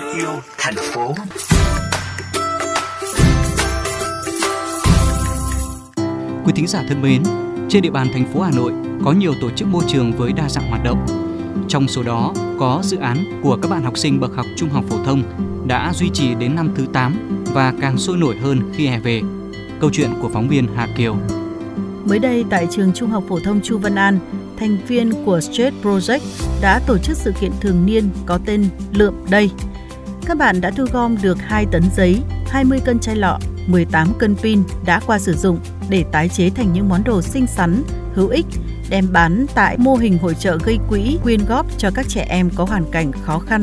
em yêu thành phố. Quý thính giả thân mến, trên địa bàn thành phố Hà Nội có nhiều tổ chức môi trường với đa dạng hoạt động. Trong số đó có dự án của các bạn học sinh bậc học trung học phổ thông đã duy trì đến năm thứ 8 và càng sôi nổi hơn khi hè về. Câu chuyện của phóng viên Hà Kiều. Mới đây tại trường Trung học phổ thông Chu Văn An, thành viên của Street Project đã tổ chức sự kiện thường niên có tên Lượm Đây. Các bạn đã thu gom được 2 tấn giấy, 20 cân chai lọ, 18 cân pin đã qua sử dụng để tái chế thành những món đồ xinh xắn, hữu ích, đem bán tại mô hình hội trợ gây quỹ quyên góp cho các trẻ em có hoàn cảnh khó khăn.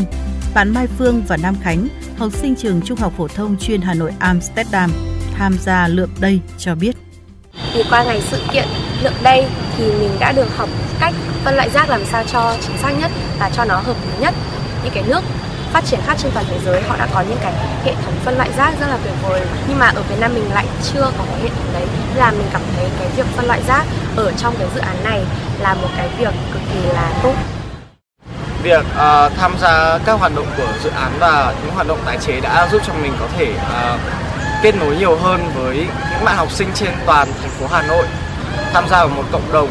Bạn Mai Phương và Nam Khánh, học sinh trường Trung học phổ thông chuyên Hà Nội Amsterdam, tham gia lượm đây cho biết. Thì qua ngày sự kiện lượm đây thì mình đã được học cách phân loại rác làm sao cho chính xác nhất và cho nó hợp lý nhất. Những cái nước phát triển khác trên toàn thế giới họ đã có những cái hệ thống phân loại rác rất là tuyệt vời. Nhưng mà ở Việt Nam mình lại chưa có cái hệ thống đấy. Là mình cảm thấy cái việc phân loại rác ở trong cái dự án này là một cái việc cực kỳ là tốt. Việc uh, tham gia các hoạt động của dự án và những hoạt động tái chế đã giúp cho mình có thể uh, kết nối nhiều hơn với những bạn học sinh trên toàn thành phố Hà Nội tham gia vào một cộng đồng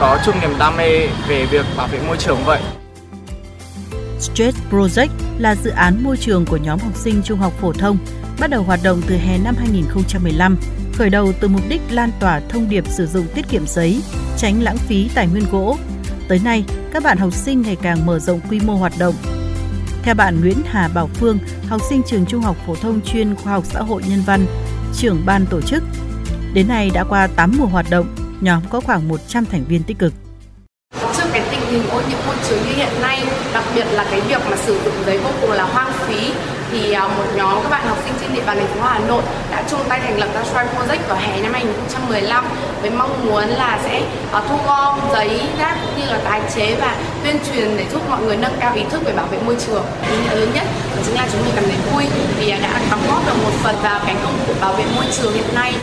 có chung niềm đam mê về việc bảo vệ môi trường vậy. Street Project là dự án môi trường của nhóm học sinh trung học phổ thông, bắt đầu hoạt động từ hè năm 2015, khởi đầu từ mục đích lan tỏa thông điệp sử dụng tiết kiệm giấy, tránh lãng phí tài nguyên gỗ. Tới nay, các bạn học sinh ngày càng mở rộng quy mô hoạt động. Theo bạn Nguyễn Hà Bảo Phương, học sinh trường Trung học phổ thông chuyên khoa học xã hội nhân văn, trưởng ban tổ chức. Đến nay đã qua 8 mùa hoạt động, nhóm có khoảng 100 thành viên tích cực hình ô nhiễm môi trường như hiện nay, đặc biệt là cái việc mà sử dụng giấy vô cùng là hoang phí thì à, một nhóm các bạn học sinh trên địa bàn thành phố Hà Nội đã chung tay thành lập ra Shrine Project vào hè năm 2015 với mong muốn là sẽ à, thu gom giấy rác cũng như là tái chế và tuyên truyền để giúp mọi người nâng cao ý thức về bảo vệ môi trường. Ý nghĩa lớn nhất đó chính là chúng mình cảm thấy vui vì à, đã đóng góp được một phần vào cái công cuộc bảo vệ môi trường hiện nay.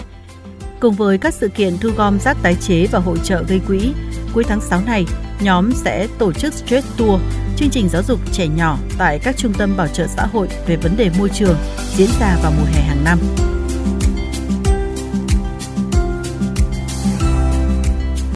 Cùng với các sự kiện thu gom rác tái chế và hội trợ gây quỹ, cuối tháng 6 này, nhóm sẽ tổ chức Stress Tour, chương trình giáo dục trẻ nhỏ tại các trung tâm bảo trợ xã hội về vấn đề môi trường diễn ra vào mùa hè hàng năm.